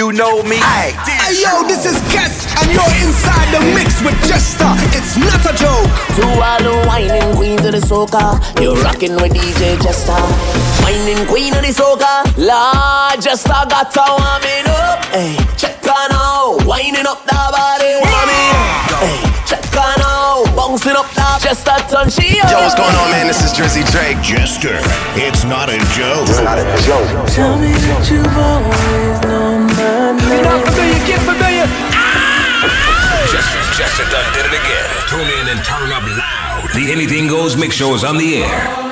you know me. Hey, yo, this is Kes, and you're inside the mix with Jester. It's not a joke. To all the whining queens of the soca, you're rocking with DJ Jester. Whining queen of the soca, La Jester got to warm it up. Hey, check on now, whining up that body, warm it. Hey, check on now, bouncing up that Jester turn she Yo, what's going on, man? This is Drizzy Drake. Jester, it's not a joke. It's not a joke. Tell me that you've always known name. You're not familiar, get familiar. Jester, Jester done did it again. Tune in and turn up loud. The Anything Goes Mix Show is on the air.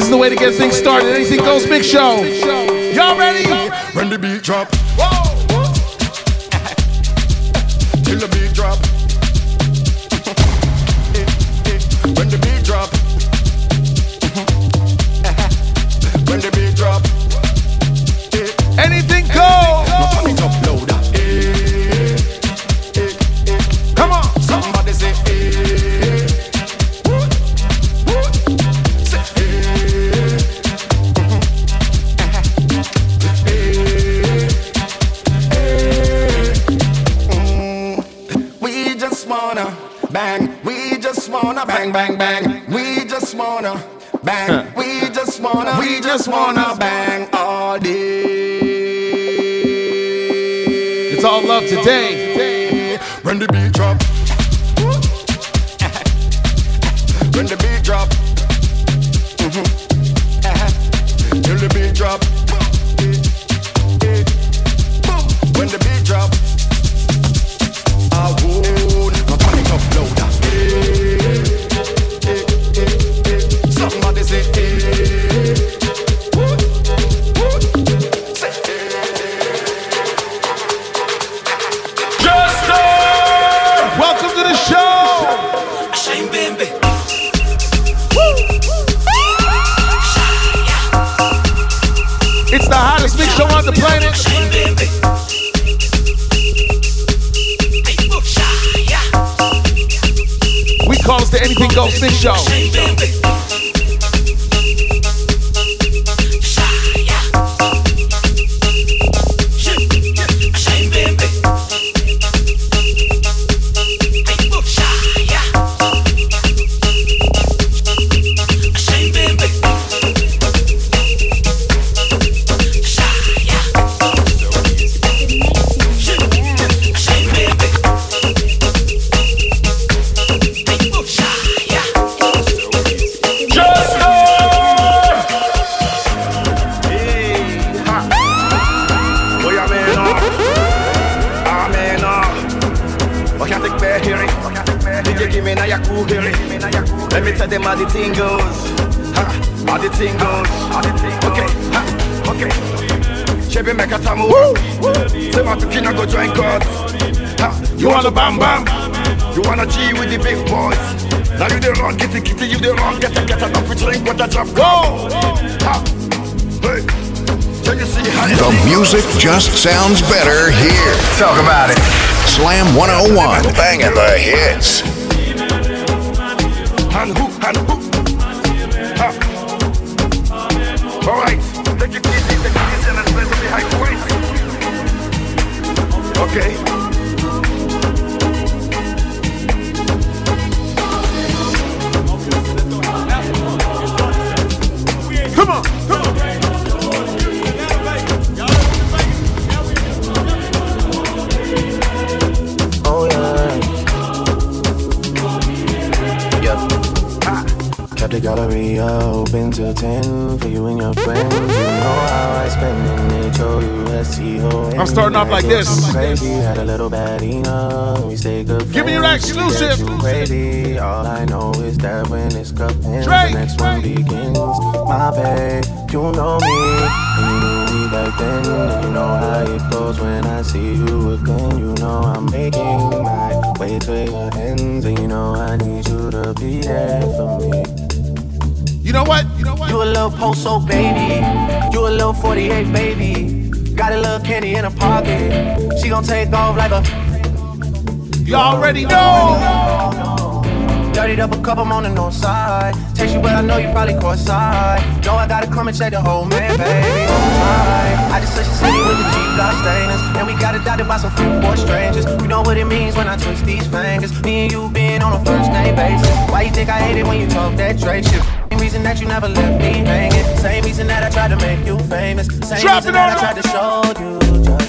This is the way to get things started. Anything goes big show. Y'all ready? Today. Just sounds better here. Talk about it. Slam 101, banging the hits. Open till 10 for you and your friends. You know how I spend in H-O-U-S-T-O-N. I'm starting off like this. Crazy, had a little bad enough. We stay good Give me your exclusive. Crazy. All I know is that when it's cup ends, the next one begins. My babe, you know me. And you knew me back then. And you know how it goes when I see you again. You know I'm making my way to your ends. And you know I need you to be there for me. You know what? You know what? You a little post-so baby. You a little 48 baby. Got a little candy in her pocket. She gon' take off like a You already know. dirtied up a cup, I'm on the north side. Taste you, but I know you probably caught side. Know I gotta come and check the whole man, baby. I just touched the city with the Jeep got stainless. And we got adopted by some few poor strangers. You know what it means when I twist these fingers. Me and you being on a first name basis. Why you think I hate it when you talk that Drake shit? Reason that you never left me hanging. Same reason that I tried to make you famous. Same Drop reason that I tried to show you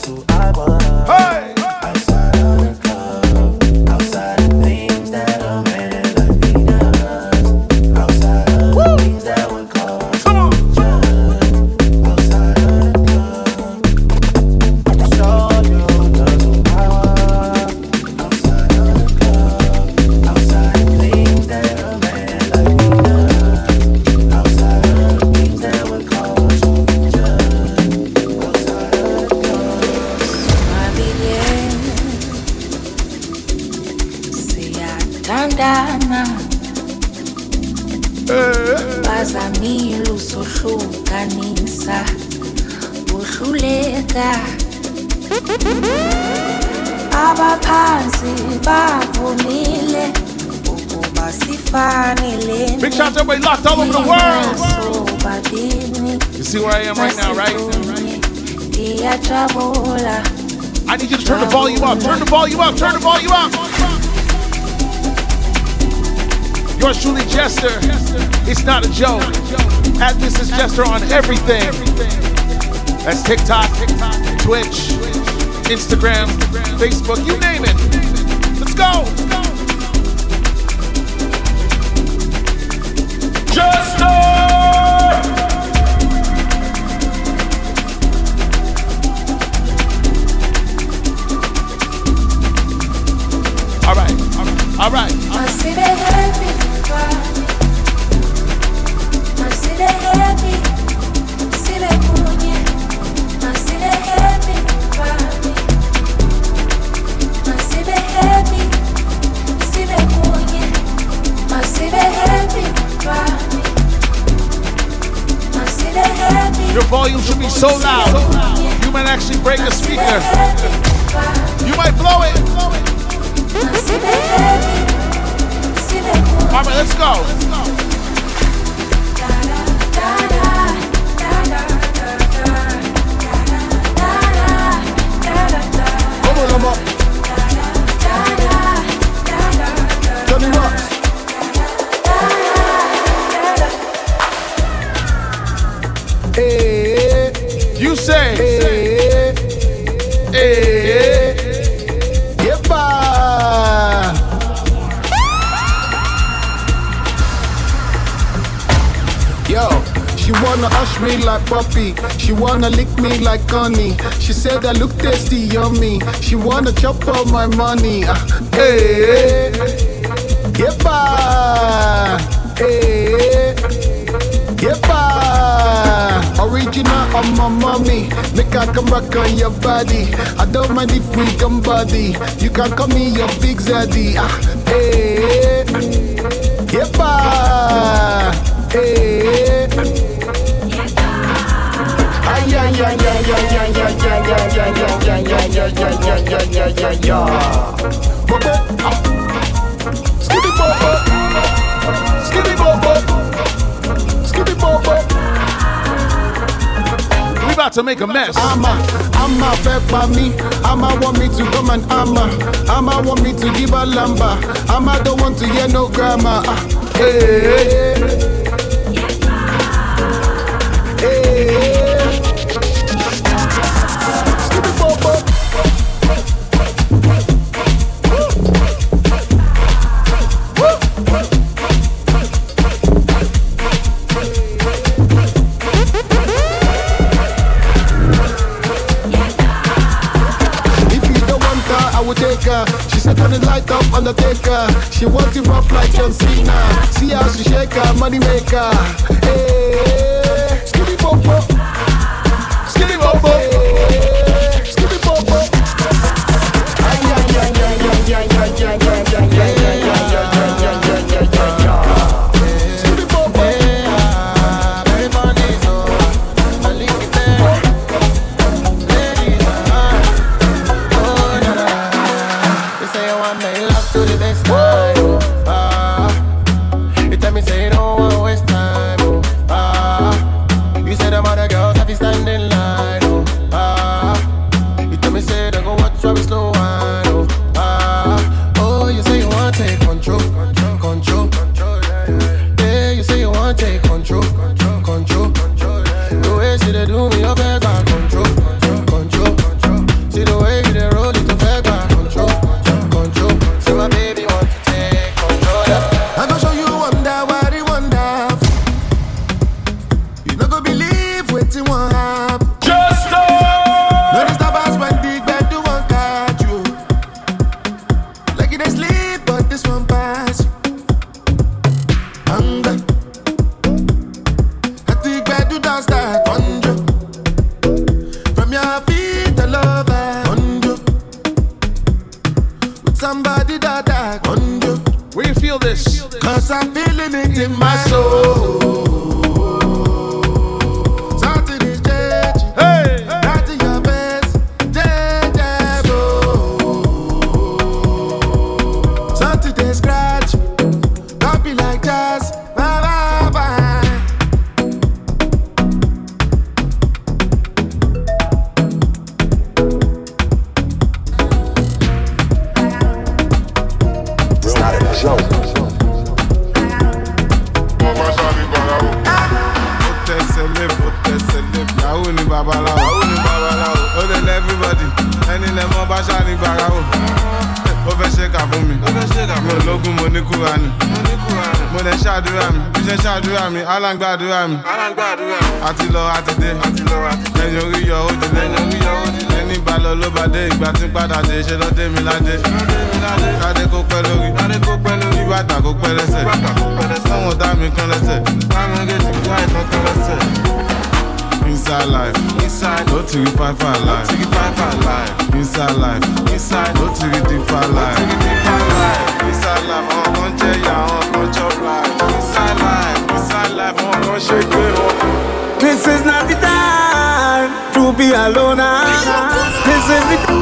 ndiyajabula I need you to turn the volume up. Turn the volume up. Turn the volume up. Yours truly, Jester. It's not a joke. At this is Jester on everything. That's TikTok, Twitch, Instagram, Facebook, you name it. Let's go. Volume should be so loud. You might actually break a speaker. You might blow it. All right, let's go. Wanna hush me like puppy. She wanna lick me like honey. She said I look tasty, yummy. She wanna chop all my money. Ah, hey, yepa. Hey, yepa. Original on my mommy. Make I come back on your body. I don't mind if we come body. You can call me your big zaddy. Ah, hey, yepa. Hey. We about to make a mess. Ama fẹ́ pa mí, Ama want me to come and ama, Ama want me to give a lamba, Ama don't want to hear no grammar. Uh, hey, hey, hey. hey. Undertaker. She wants it rough like John Cena. See how she shake her, money maker. Hey, skibidi bop bop. Skibidi bop bop. me get you not. Inside life, inside, go to five five life, to five five life. Inside life, inside, go to deep five life, to deep five life. Inside life, oh, I'm gonna check I'm gonna chop life. Inside life, inside life, oh, I'm gonna shake up. This is not the time to be alone. Ah. This is the time.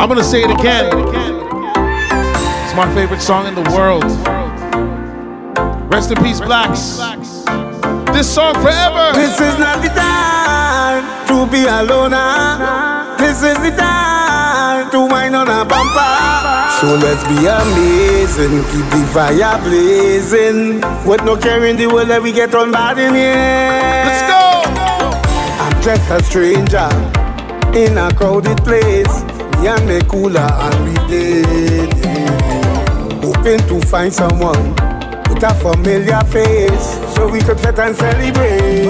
I'm gonna say it again. It's my favorite song in the world. Rest in peace, Blaxx. This song forever. This is not the time to be alone. ah. This is the time to wind on a bumper. So let's be amazing, keep the fire blazing. With no care in the world that we get on bad in here. Let's go. I'm just a stranger in a crowded place. Me and me cooler and we did. Hoping to find someone with a familiar face so we could sit and celebrate.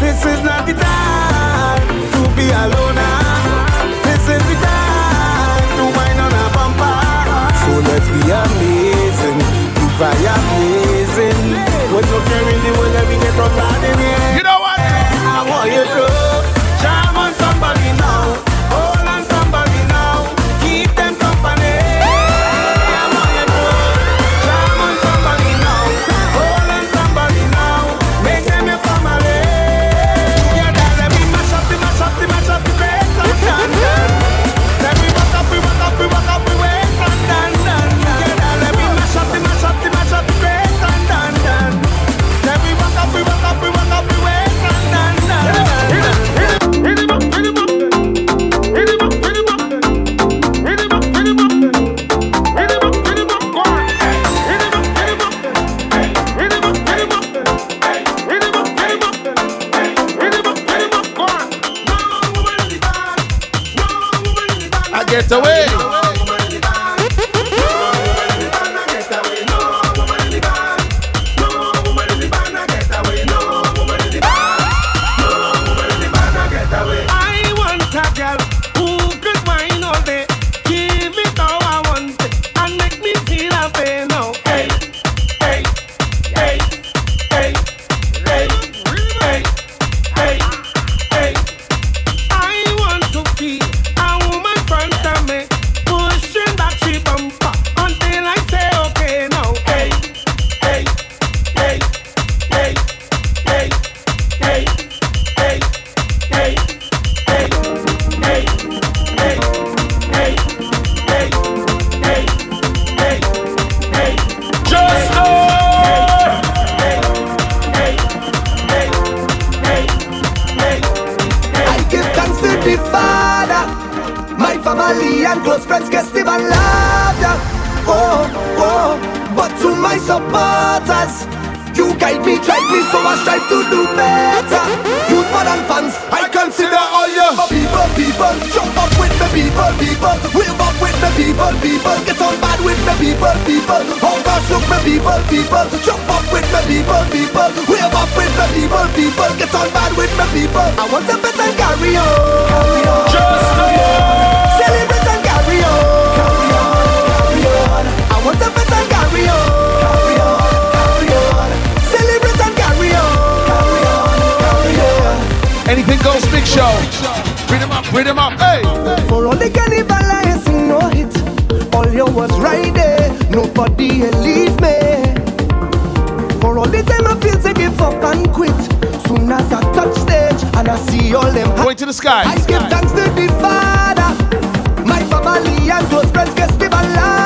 This is not the time to be alone. This is the time to wind on a bumper. So let's be amazing, blazing. With no care in the world that we get on bad in here. You know what? I want you to charm on somebody now. show. Read them up, read them up, hey. For all the cannibal I sing no hit. All you was right there, nobody leave me. For all the time I feel to give up and quit. Soon as I touch stage and I see all them. Point to the sky. I give thanks to the Father, my family and close friends, guess the balance.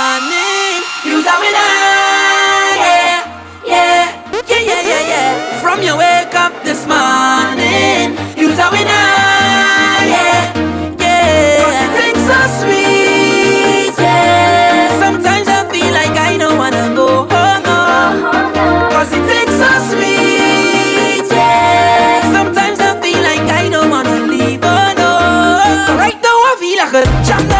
morning. You's a winner. Yeah, yeah, yeah, yeah, yeah, yeah. From your wake up this morning, you's a winner. Yeah, yeah. Cause it things so sweet. Yeah. Sometimes I feel like I don't wanna go home. Oh, no. Cause it things so sweet. Yeah. Sometimes I feel like I don't wanna leave. Oh no. Right now I feel like a champion.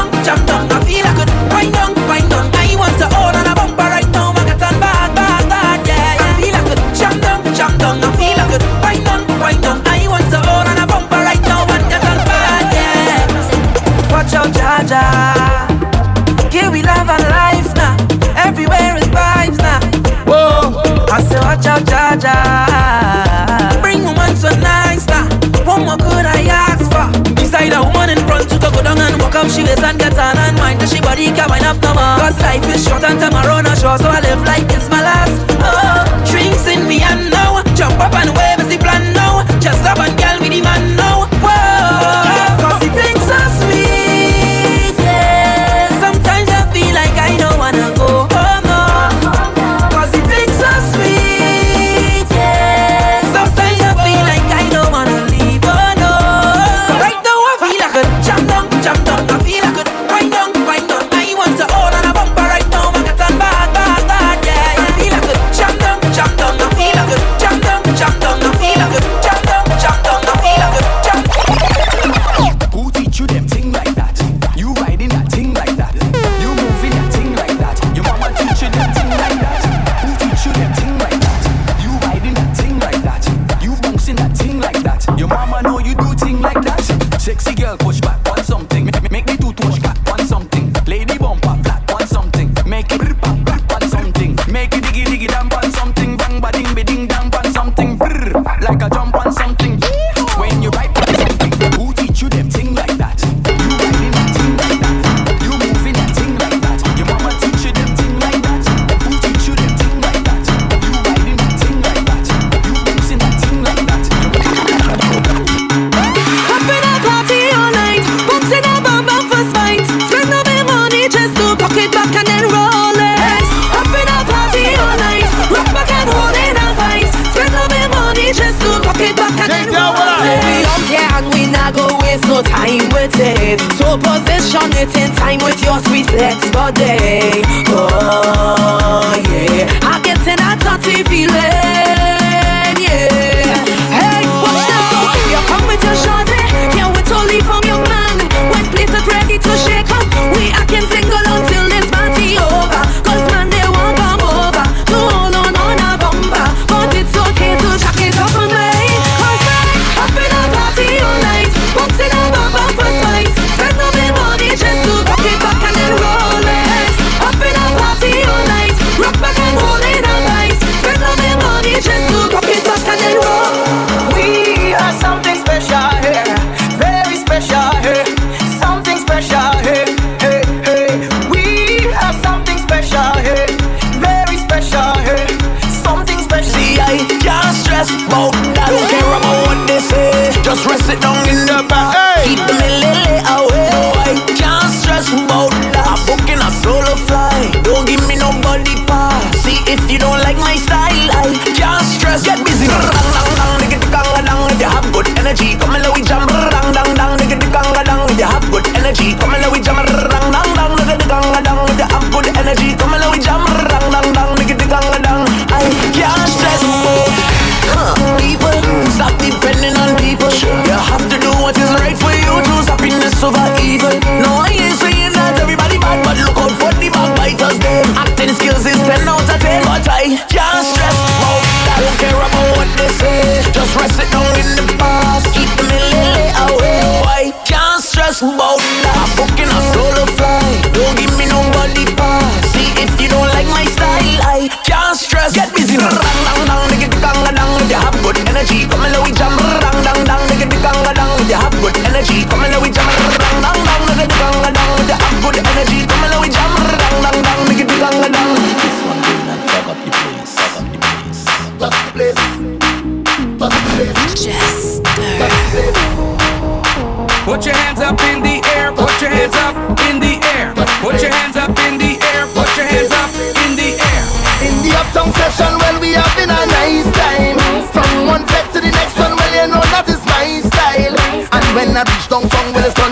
day.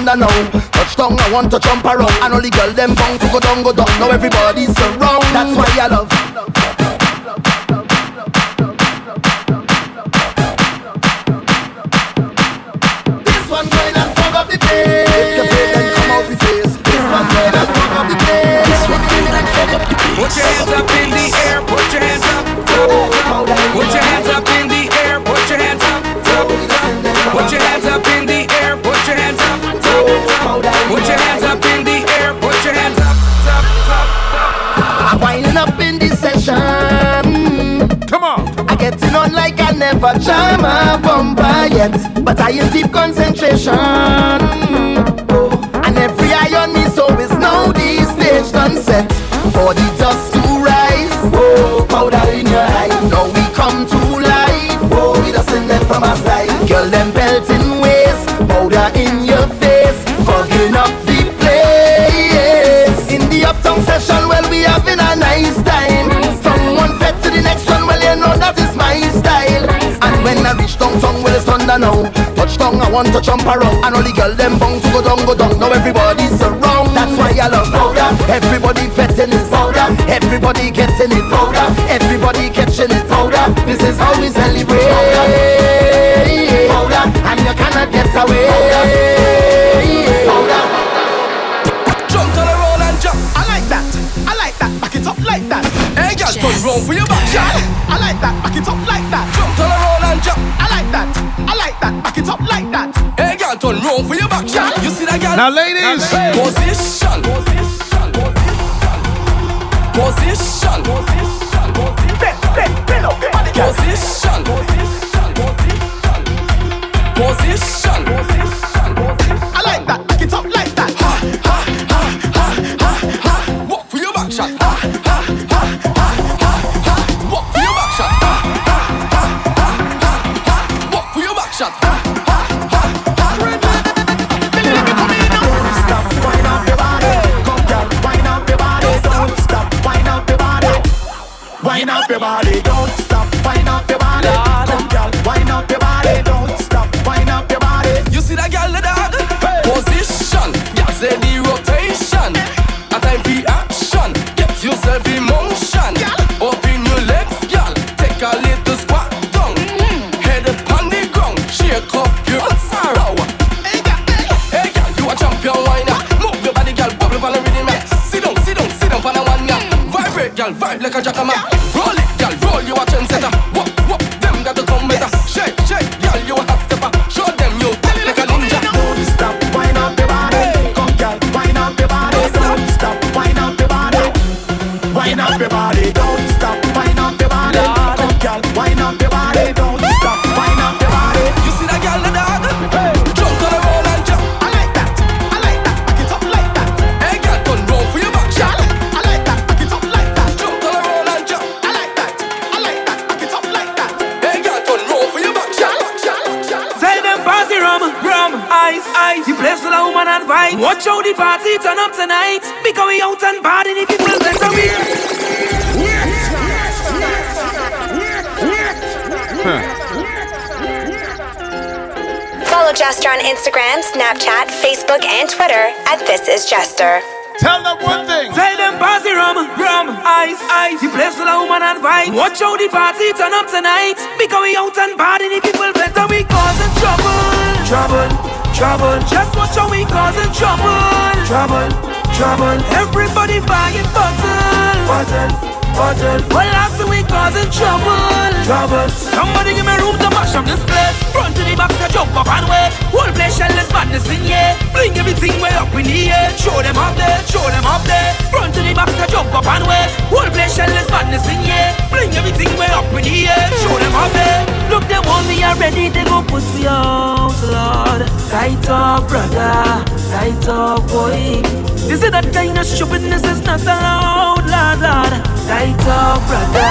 wonder now. Touchdown, I want to jump around. And all the girl them bound to go down, go down. Now everybody's around. That's why I love. yet, but I use deep concentration. Oh, and every eye on me, so it's now the stage done set for the dust to rise. Oh, powder in your eye, now we come to life. Oh, we dusting them from our side, girl them belting. wonder now. Touchdown, I want to jump around. And all the girl them bound to go down, go down. Now everybody's around. That's why I love powder. Everybody vetting it powder. Everybody getting it powder. Everybody catching it powder. This is how we celebrate. Powder, and you cannot get away. Powder. Jump on the roll and jump. I like that. I like that. Back it up like that. Hey, girl, turn round for your back, I like that. Back it up like. can't turn for your back shot. You see that girl? Now, ladies. Position. Position. Position. Position. Position. Position. Position. girl, vibe like a jackhammer. Roll it, girl, roll you a trendsetter. Whoa. Tonight. Because we out and party, the people better be. Follow Jester on Instagram, Snapchat, Facebook, and Twitter at This Is Jester. Tell them one thing. Tell them pass the rum, rum, ice, ice. The place full of woman and vibes. Watch how the party turn up tonight. Because we out and party, the people better be causing trouble. Trouble, trouble. Just watch how we causing trouble. Trouble, trouble. Everybody buying bottle, bottle, bottle. Well, after we causing trouble, trouble. Somebody give me room to mash up this place. Front to the back, to jump up and way. Whole place shell is madness in here. Bring everything way up in the air. Show them up there, show them up there. Front to the back, to jump up and way. Whole place shell is madness in here. Bring everything way up in the air. Show them up there. Look, they want me already. They go put me out, Lord. Right up, brother. Right up, boy. This is that kind of stupidness is not allowed, Lord, Lord. Right up, brother.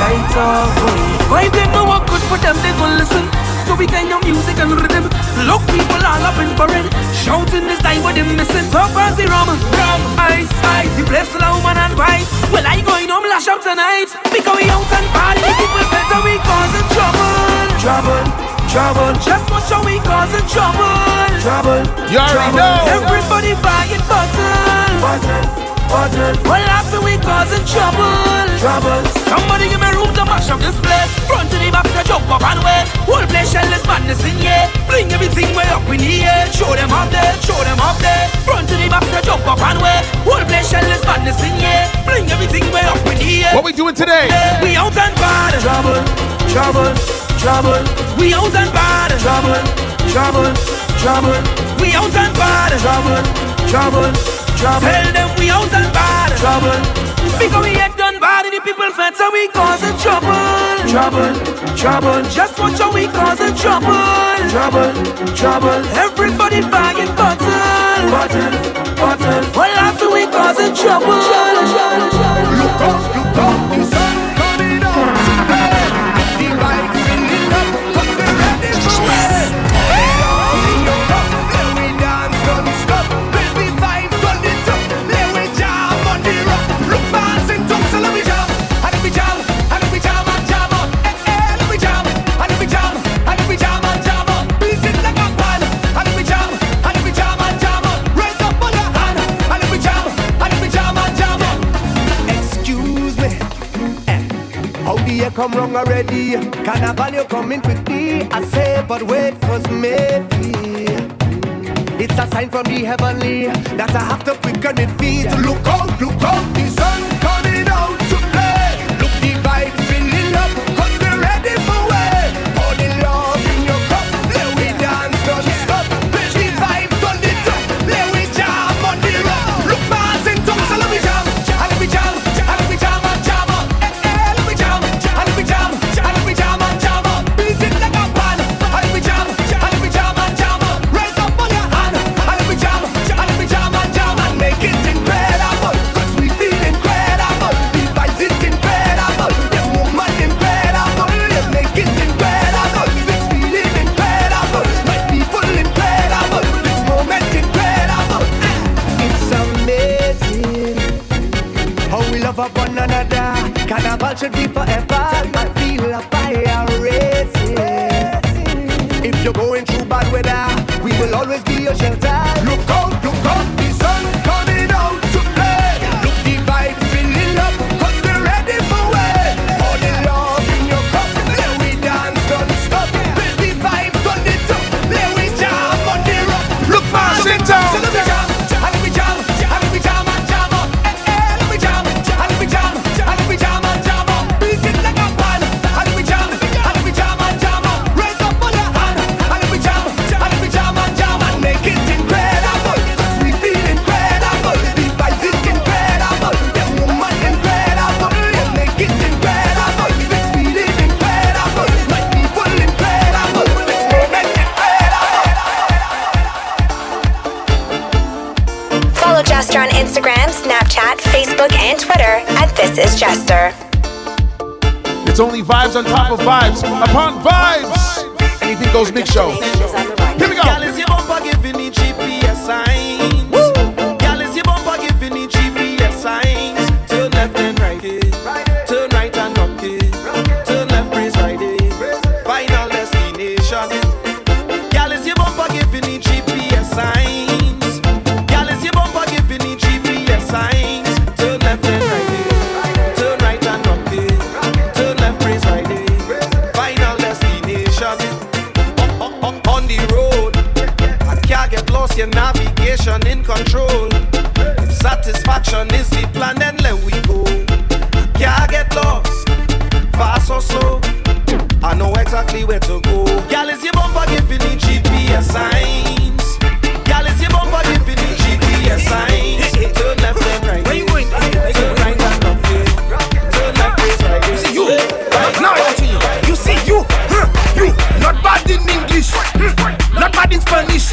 Right up, boy. Vibe them no work good for them, they gon' listen. So we kind of music and rhythm. Look, people all up in for it. Shouting this time, what they missing. So the rum, rum, ice, ice. The place full of woman and vibes. Well, I going home lash out tonight. Because we out and party, people better we causing trouble. Trouble, trouble. Just watch how we causing trouble. Trouble, You already trouble. know. Everybody buying bottle, bottle, bottle. Well, after we causing trouble, trouble. Somebody give me room to mash up this place. Front to the back, to jump up and way. Whole place shell is madness in here. Bring everything way up in the air. Show them up there, show them up there. Front to the back, to jump up and way. Whole place shell is madness in here. Bring everything way up in the air. What we doing today? We out and bad. Trouble, trouble, trouble. We out and bad. Trouble, trouble, trouble. We out and bad. Trouble, trouble, trouble. Tell them we out and bad. Trouble. Because we get done bad, and the people fed, so we causing trouble. Trouble, trouble. Just watch how we causing trouble. Trouble, trouble. Everybody buying bottle, bottle, bottle. Well, after we causing trouble. Look up, look up, come wrong already? Carnival you coming quickly. I say, but wait for maybe. It's a sign from the heavenly that I have to quicken my feet. Look out, look on top of vibes upon vibes. Anything goes mix show. Here we go. Control. Satisfaction is the plan, then let we go. I can't get lost, fast or slow. I know exactly where to go. Girl, is your bumper giving me GPS signs? Girl, is your bumper giving me GPS signs? Turn left and right. Where you going? Turn right and up. Turn left, face right. You see you. Now I see you. You see you. Huh. You not bad in English, hmm. not bad in Spanish,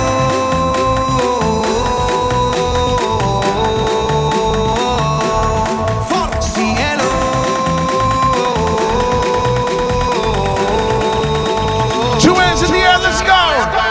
Go.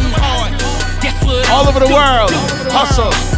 Money hard, guess what all over the world. Hustle.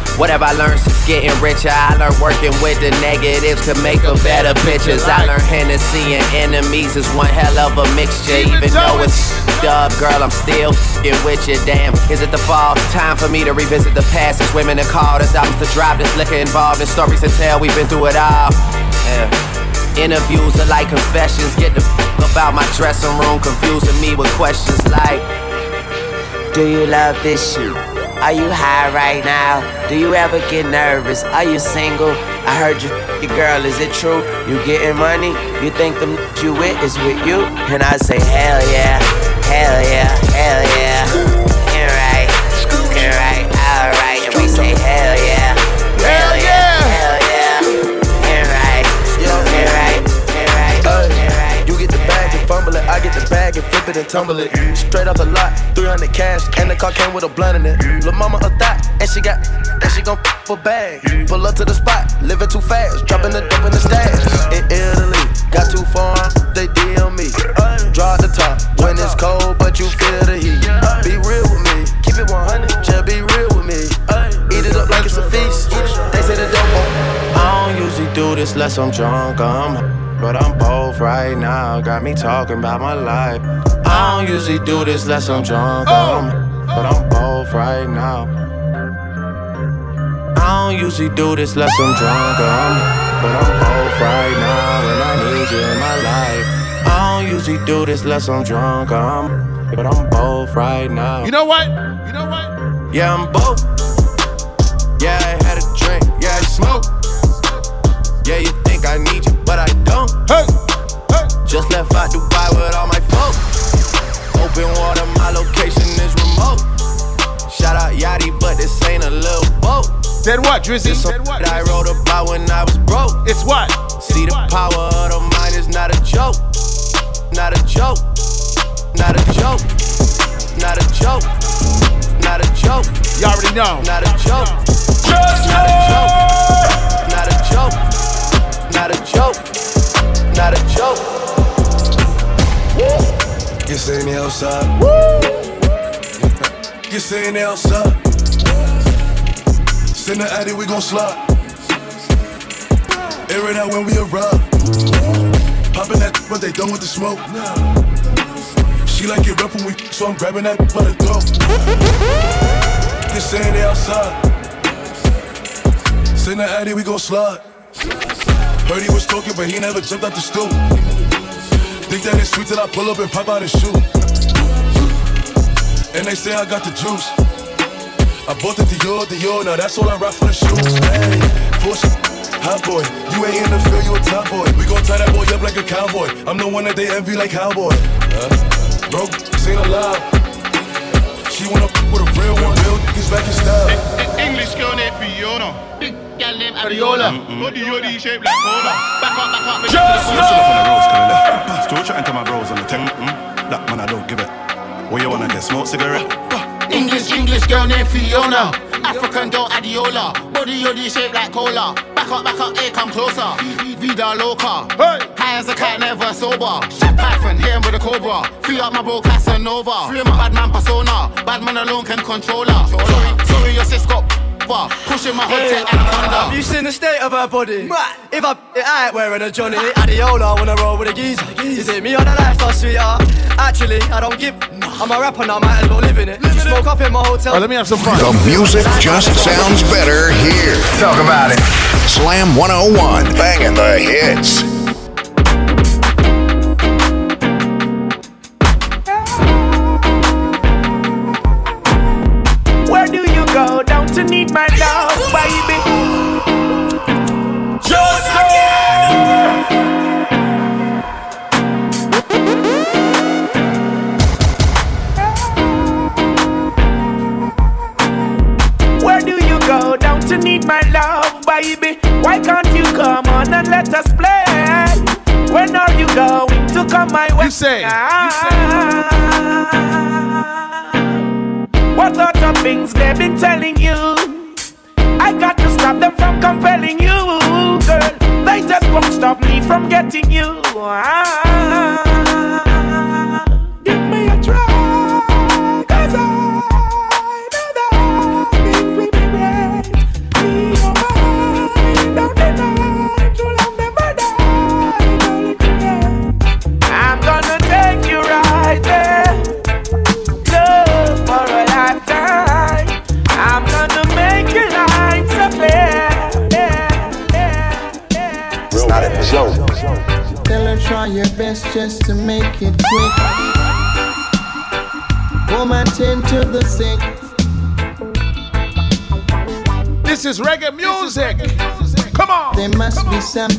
Whatever I learned since getting richer, I learned working with the negatives to make a better pictures. I learned Hennessy and enemies is one hell of a mixture. Even though it's dub, girl, I'm still fing with you. Damn, is it the fall? Time for me to revisit the past. It's women that call, there's albums to drop, there's liquor involved, there's stories to tell. We've been through it all. Yeah. Interviews are like confessions. Get the f- about my dressing room, confusing me with questions like. Do you love this shit? Are you high right now? Do you ever get nervous? Are you single? I heard you your girl, is it true? You getting money? You think the you with is with you? And I say, hell yeah, hell yeah, hell yeah. Get the bag and flip it and tumble it. Straight off the lot, 300 cash, and the car came with a blunt in it. Lil' mama a thot, and she got, and she gon' f for bag. Pull up to the spot, living too fast, dropping the dope in the stash. In Italy, got too far, they DM me. Draw the top when it's cold, but you feel the heat. Be real with me, keep it 100, just be real with me. Eat it up like it's a feast. They say the dope. I don't usually do this unless I'm drunk. I'm right now. Got me talking about my life. I don't usually do this unless I'm drunk. I'm, but I'm both right now. I don't usually do this unless I'm drunk. I'm, but I'm both right now, and I need you in my life. I don't usually do this unless I'm drunk. I'm, but I'm both right now. You know what? You know what? Yeah, I'm both. Yeah, I had a drink. Yeah, I smoke. Yeah, you think I need you, but I don't. Hey. Just left out Dubai with all my folks. Open water, my location is remote. Shout out Yachty, but this ain't a little boat. Then what, Drizzy? This Then what? I wrote about when I was broke. It's what? See, the power of the mind is not a joke. Not a joke. Not a joke. Not a joke. Not a joke. You already know. Not a joke. Just not a joke. Not a joke. Not a joke. Not a joke. You seen the outside? You seen the outside? Send the addy, we gon' slide. Air it out when we arrive. Poppin' that, but they done with the smoke. She like it rough when we, so I'm grabbing that for the throat. You saying they outside? Send the addy, we gon' slide. Heard he was talking, but he never jumped out the stool. Think that it's sweet till I pull up and pop out his shoe. And they say I got the juice. I bought the Dior, Dior, now that's all I rock for the shoes. Hey, push hot boy, you ain't in the field, you a top boy. We gon' tie that boy up like a cowboy. I'm the one that they envy like cowboy. Uh, broke, ain't allowed. She wanna f with a real one, real niggas back in style. English girl Fiona. Big gal named Adiola. Mm, mm. Body yoddy shaped like cola. Back up, back up. Just it know. on the roads, cause cause left. Still chatting to my bros on the tech. Mm, that man, I don't give it. What you wanna get? Smoke cigarette? English, English girl named Fiona. African girl Adiola. Body yoddy shaped like cola. Back up, back up, here come closer. Vida loca. High as a cat, never sober. Shit Python, hit him with a cobra. Free up my bro Casanova. Free my bad man persona. Bad man alone can control her. Sorry, sorry, your sis got bar. Pushing my hood tech anaconda. Have you seen the state of her body? If I, I ain't wearing a Johnny, Adiola when I roll with a geezer. Is it me or the lifestyle, oh, sweetheart? Actually, I don't give. I'm a rapper now, might as well live in it. Just smoke up in my hotel. let me have some fun. The music just sounds better here. Talk about it. Slam 101, banging the hits. My? You say. What sort of things they've been telling you? I got to stop them from compelling you, girl. They just won't stop me from getting you. Ah,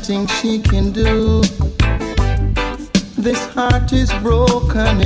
be something she can do. This heart is broken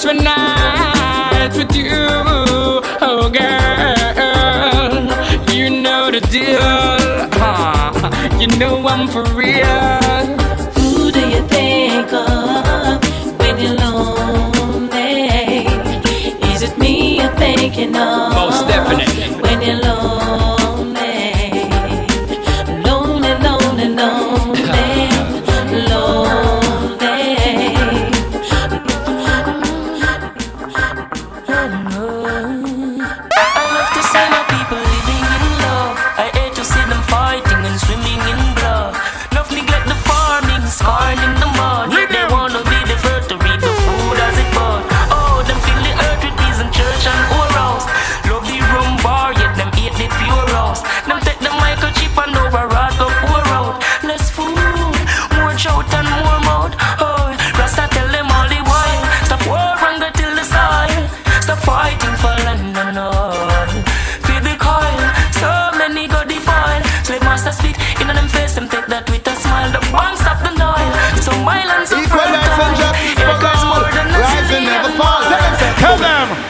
just one night with you, oh girl. You know the deal, huh? You know I'm for real. Who do you think of when you're lonely? Is it me you're thinking of? Most definitely. When you're lonely,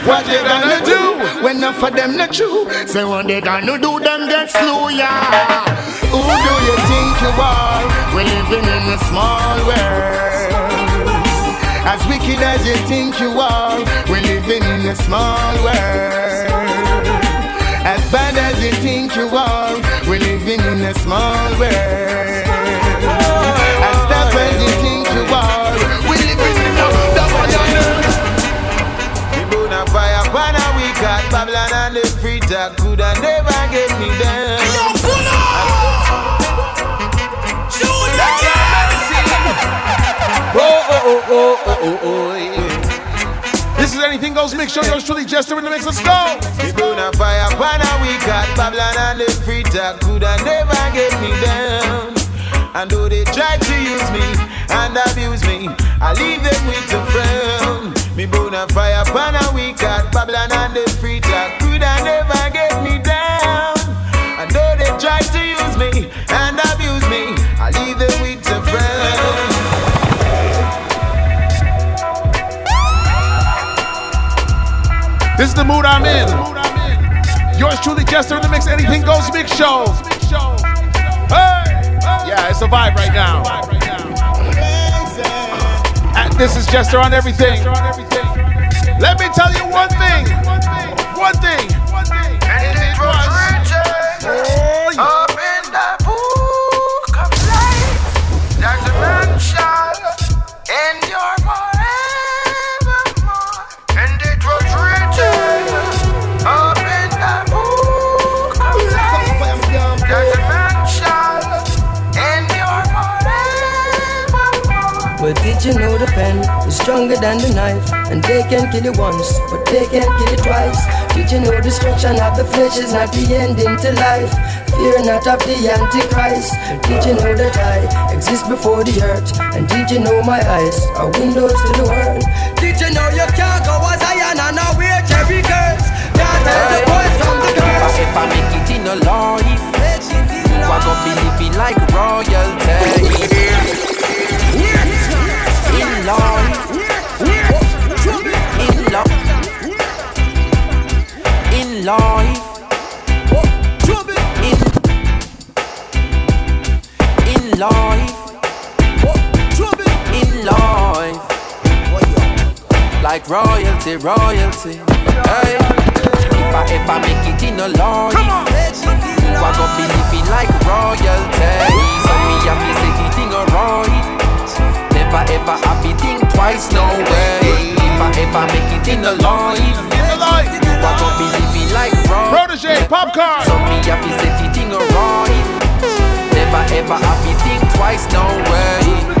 what they gonna do when enough of them not true. Say what they gonna do, them get slow, yeah. Who do you think you are? We're living in a small world. As wicked as you think you are, we're living in a small world. As bad as you think you are, we're living in a small world. As tough as Babylon and them free talk could have never get me down. Yo, pull up! Shoot again! Oh, oh, oh, oh, oh, oh, yeah. This is Anything Goes Make sure you're truly, Jester in the mix. Let's go! We burn a fire, upon a we got Babylon and them free talk could have never get me down. And though they tried to use me and abuse me, I leave them with a friend. Me burn a fire a Babylon and the free could have never get me down. And though they to use me and abuse me, I leave them with. This is the mood I'm in. Yours truly, Jester in the mix. Anything Goes Mix Show. Hey! Yeah, it's a vibe right now. This is Jester on everything. Let me tell you one thing. One thing. The pen is stronger than the knife? And they can kill you once, but they can't kill you twice. Did you know destruction of the flesh is not the ending to life? Fear not of the Antichrist. Did you know that I exist before the earth? And did you know my eyes are windows to the world? Did you know you can't go as iron and now wear cherry curls? Can't tell the boys from the girls. If I make it in a life, you are gonna be living like royalty. Royalty, royalty. Hey. If I ever make it in a life, you are gonna be living like royalty. So me happy say the thing alright. Never ever happy think twice, no way. If I ever make it in a life, you are gonna be living like royalty. Protege, Popcaan. So me happy say the thing alright. Never ever happy think twice, no way.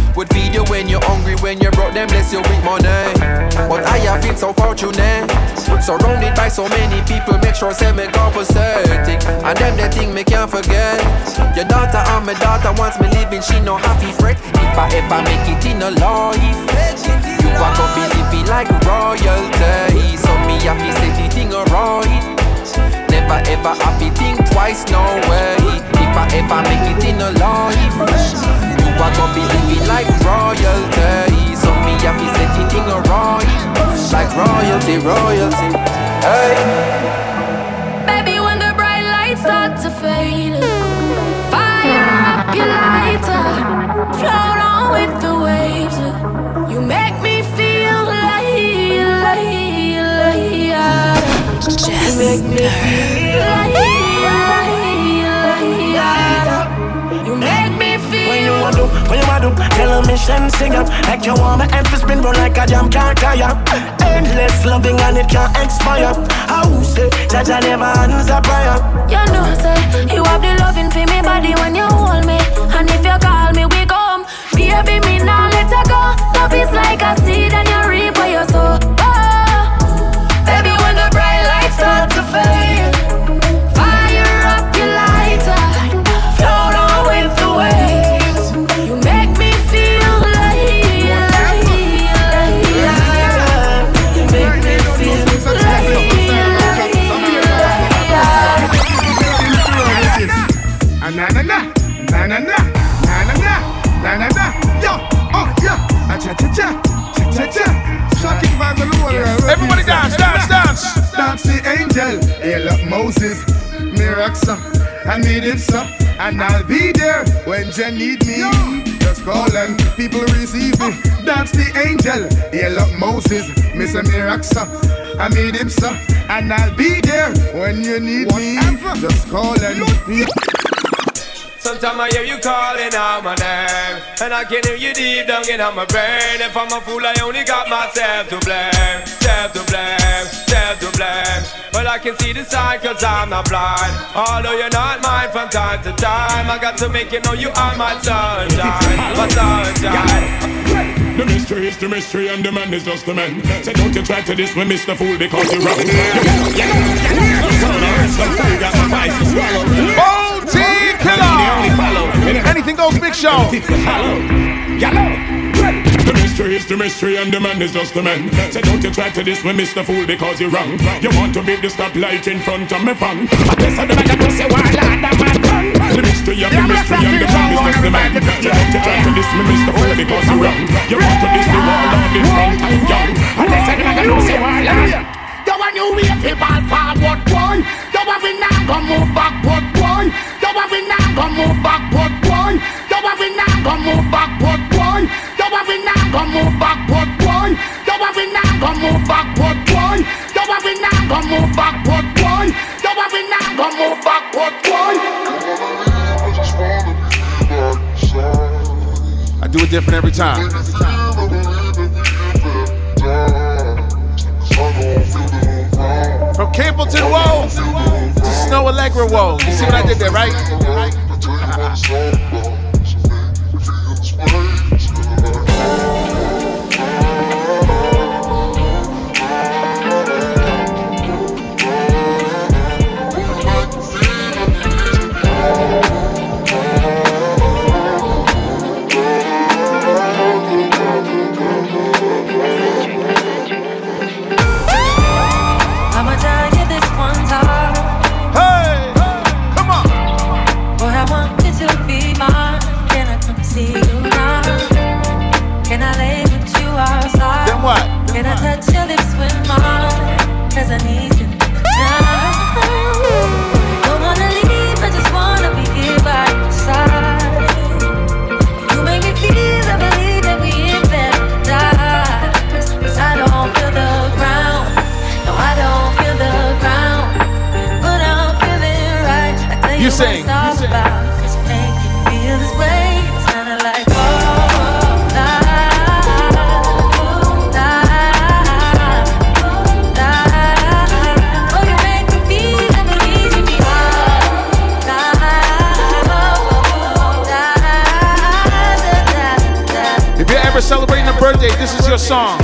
Would feed you when you're hungry, when you're broke, then bless you with money. But I have been so fortunate. Surrounded by so many people, make sure say me compensating. And them the thing me can't forget. Your daughter and my daughter wants me living, she no happy fret. If I ever make it in a life, you are gonna be living like royalty. So me happy say the thing alright. Never ever happy think twice, no way. If I ever make it in a life, you are gonna be living like royalty. So me happy say the thing alright. Like royalty, royalty. Hey. Baby, when the bright lights start to fade, fire up your lighter, float to, tell a sing up Like you want my emphasis spin run like a jam can't tire Endless loving and it can't expire How say, Jaja never answer prayer You know, say you have the loving for me body when you hold me, and if you call me, we come. Baby, me now let her go. Love is like a seed and you reap what you sow. Hail up Moses, Miraxa, and Midipsa, and I'll be there when you need me. Just call and people receive me. That's the angel, hail up Moses, Mr. Miraxa, and Midipsa, and I'll be there when you need me. Just call and Sometimes I hear you calling out my name, and I can hear you deep down in my brain. If I'm a fool, I only got myself to blame, self to blame, self to blame. But I can see the sign cause I'm not blind. Although you're not mine from time to time, I got to make you know you are my sunshine, my sunshine. The mystery is the mystery and the man is just the man. Say don't you try to diss me, Mr. Fool, because you're wrong. Know, you know, you know. Son of a son, you got show. The mystery is the mystery and the man is just the man. Say don't you try to diss me, Mr. Fool, because you're wrong. You want to beat the stoplight in front of me fan. I guess I don't know say why lad that man run. The mystery of the mystery and the man is just the man. Say don't you try to diss me, Mr. Fool, because you're wrong. You want to diss the warlord in front of young. I guess I don't know say why lad. You want you wait for ball forward, boy. You want me now go move backward, boy. You want me now go move backward, boy. You want me now go move backward, boy. You want me now go move backward, boy. You want me now go move backward, boy. You want me now go move backward, boy. You want me now go move backward, boy. I do it different every time. From Capleton Woe to Snoh Aalegra Woe. You see what I did there, right? La. If you're ever celebrating a birthday, this is your song.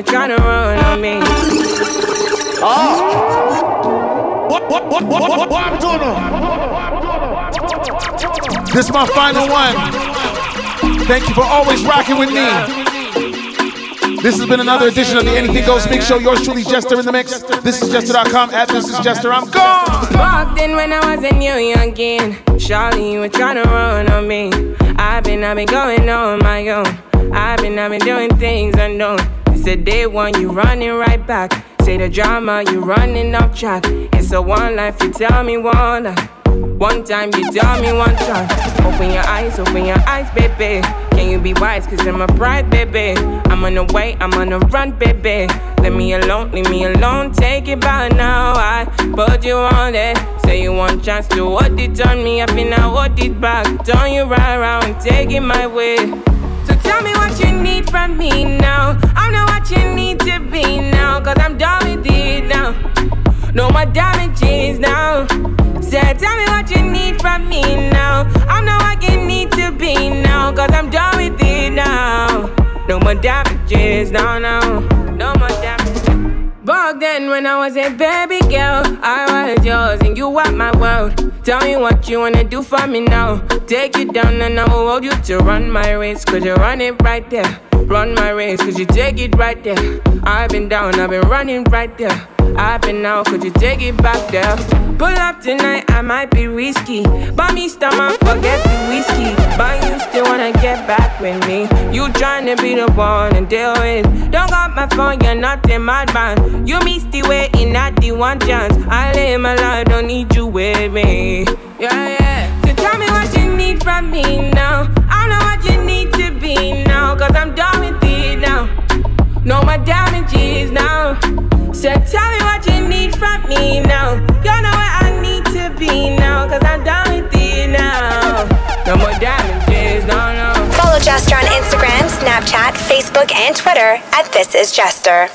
Were trying to run on me. Oh. What, what, what, what, what, what I'm doing? This is my final one. Thank you for always rocking with me. This has been another edition of the Anything Goes Mix Show. Yours truly, Jester in the mix. This is Jester.com. At this is Jester. I'm gone. Back then when I was a new young kid, Shawty, you were trying to run on me. I've been, I've been going on my own. I've been, I've been doing things unknown. A day one, you running right back. Say the drama, you running off track. It's a one life, you tell me one. One time, you tell me one time. Open your eyes, open your eyes, baby. Can you be wise? Cause I'm a bride, baby. I'm on the way, I'm on the run, baby. Let me alone, leave me alone. Take it by now. I put you on it. Say you want chance to hold it on me. I feel now hold it back. Turn you right around, take it my way. So tell me what you need from me now. I'm not what you need to be now, cause I'm done with it now. No more damages now. Say, so tell me what you need from me now. I'm not what you need to be now, cause I'm done with it now. No more damages, no, no. No more damages. Back then, when I was a baby girl, I was yours and you were my world. Tell me what you wanna do for me now. Take you down and I will hold you to run my race. Cause you run it right there. Run my race, cause you take it right there. I've been down, I've been running right there. Been out, could you take it back there? Pull up tonight, I might be risky. Buy me stomach, forget the whiskey. But you still wanna get back with me. You tryna be the one to deal with. Don't got my phone, you're not in my band. You miss the way in not the one chance. I live my life, don't need you with me. Yeah, yeah. So tell me what you need from me now. I know what you need to be now. Cause I'm done with it now. No more damages now. So tell me what you need from me now. You know where I need to be now. Cause I'm done with it now. No more damages, no, no. Follow Jester on Instagram, Snapchat, Facebook, and Twitter at This Is Jester.